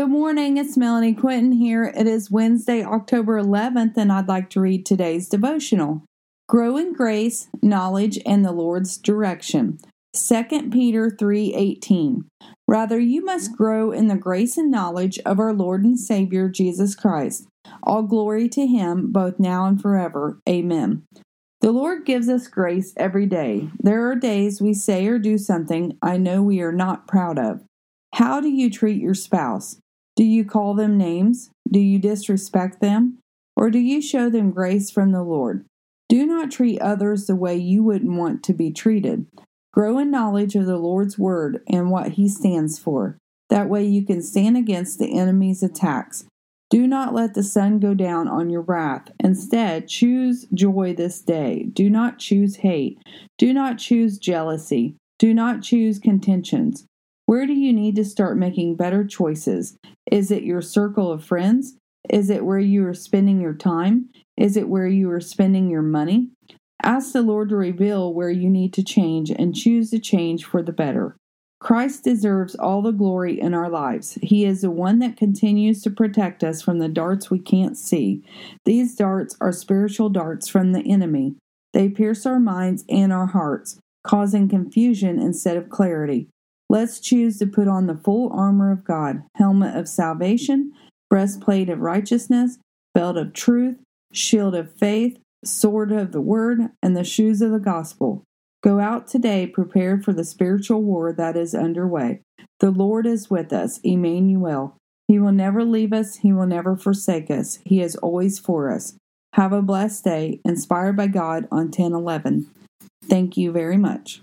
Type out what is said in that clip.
Good morning, it's Melanie Quinton here. It is Wednesday, October 11th, and I'd like to read today's devotional. Grow in grace, knowledge, and the Lord's direction. 2 Peter 3:18. Rather you must grow in the grace and knowledge of our Lord and Savior Jesus Christ. All glory to him both now and forever. Amen. The Lord gives us grace every day. There are days we say or do something I know we are not proud of. How do you treat your spouse? Do you call them names? Do you disrespect them? Or do you show them grace from the Lord? Do not treat others the way you wouldn't want to be treated. Grow in knowledge of the Lord's word and what he stands for. That way you can stand against the enemy's attacks. Do not let the sun go down on your wrath. Instead, choose joy this day. Do not choose hate. Do not choose jealousy. Do not choose contentions. Where do you need to start making better choices? Is it your circle of friends? Is it where you are spending your time? Is it where you are spending your money? Ask the Lord to reveal where you need to change and choose to change for the better. Christ deserves all the glory in our lives. He is the one that continues to protect us from the darts we can't see. These darts are spiritual darts from the enemy. They pierce our minds and our hearts, causing confusion instead of clarity. Let's choose to put on the full armor of God helmet of salvation, breastplate of righteousness, belt of truth, shield of faith, sword of the word, and the shoes of the gospel. Go out today prepared for the spiritual war that is underway. The Lord is with us, Emmanuel. He will never leave us, He will never forsake us. He is always for us. Have a blessed day, inspired by God on 1011. Thank you very much.